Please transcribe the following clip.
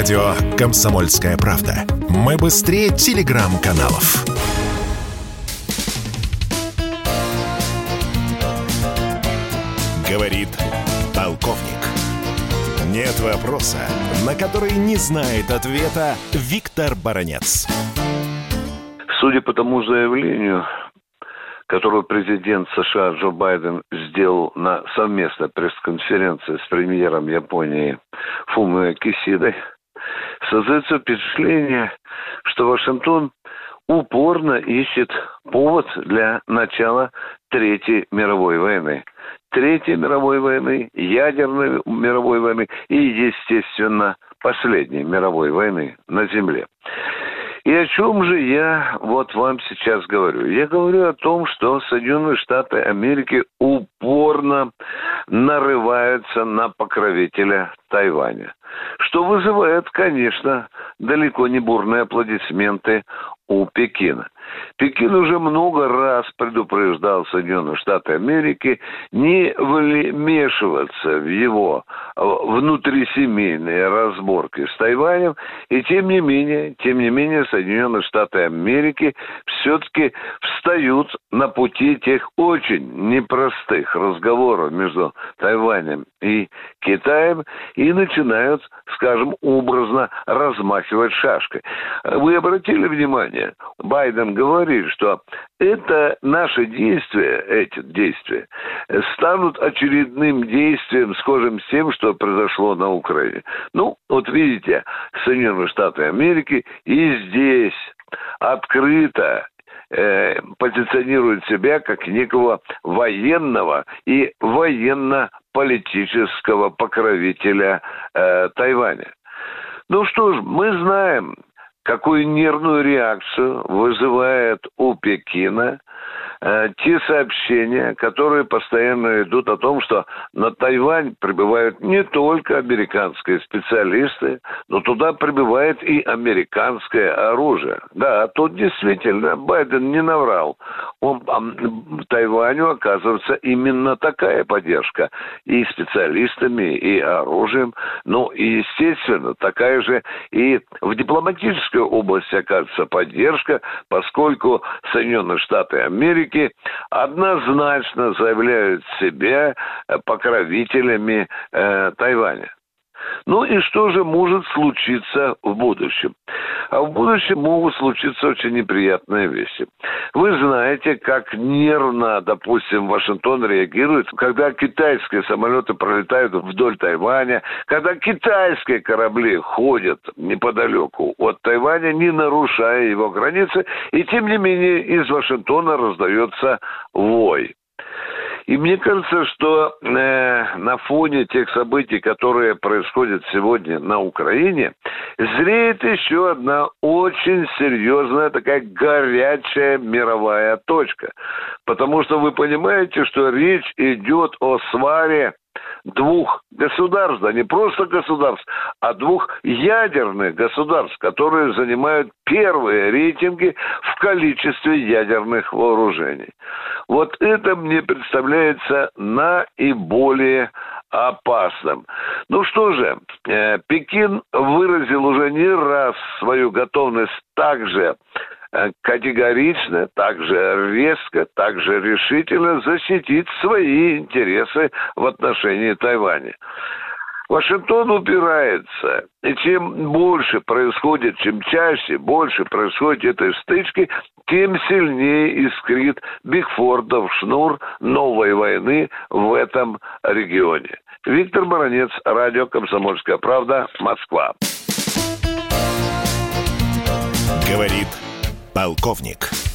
Радио «Комсомольская правда». Мы быстрее телеграм-каналов. Говорит полковник. Нет вопроса, на который не знает ответа Виктор Баранец. Судя по тому заявлению, которую президент США Джо Байден сделал на совместной пресс-конференции с премьером Японии Фумио Кисидой, создается впечатление, что Вашингтон упорно ищет повод для начала Третьей мировой войны. Третьей мировой войны, ядерной мировой войны и, естественно, последней мировой войны на Земле. И о чем же я вот вам сейчас говорю? Я говорю о том, что Соединенные Штаты Америки упорно нарываются на покровителя Тайваня. Что вызывает, конечно, далеко не бурные аплодисменты у Пекина. Пекин уже много раз предупреждал Соединенные Штаты Америки не вмешиваться в его э, внутрисемейные разборки с Тайванем, и тем не менее, тем не менее, Соединенные Штаты Америки все-таки встают на пути тех очень непростых разговоров между Тайванем и Китаем и начинают, скажем, образно размахивать шашкой. Вы обратили внимание, Байден говорит, что это наши действия, эти действия, станут очередным действием, схожим с тем, что произошло на Украине. Ну, вот видите, Соединенные Штаты Америки и здесь открыто э, позиционирует себя как некого военного и военно-политического покровителя э, Тайваня. Ну что ж, мы знаем, какую нервную реакцию вызывает у Пекина Э, те сообщения, которые постоянно идут о том, что на Тайвань прибывают не только американские специалисты, но туда прибывает и американское оружие. Да, тут действительно Байден не наврал. Он, Тайваню оказывается именно такая поддержка и специалистами, и оружием. Ну, и, естественно, такая же и в дипломатической области оказывается поддержка, поскольку Соединенные Штаты Америки однозначно заявляют себя э, покровителями э, Тайваня. Ну и что же может случиться в будущем? А в будущем могут случиться очень неприятные вещи. Вы знаете, как нервно, допустим, Вашингтон реагирует, когда китайские самолеты пролетают вдоль Тайваня, когда китайские корабли ходят неподалеку от Тайваня, не нарушая его границы, и тем не менее из Вашингтона раздается вой. И мне кажется, что э, на фоне тех событий, которые происходят сегодня на Украине, зреет еще одна очень серьезная такая горячая мировая точка. Потому что вы понимаете, что речь идет о сваре двух государств, да не просто государств, а двух ядерных государств, которые занимают первые рейтинги в количестве ядерных вооружений. Вот это мне представляется наиболее опасным. Ну что же, э, Пекин выразил уже не раз свою готовность также Э, категорично, также резко, также решительно защитить свои интересы в отношении Тайваня. Вашингтон упирается. И чем больше происходит, чем чаще, больше происходит этой стычки, тем сильнее искрит Бигфордов шнур новой войны в этом регионе. Виктор Баранец, радио «Комсомольская правда», Москва. Говорит полковник.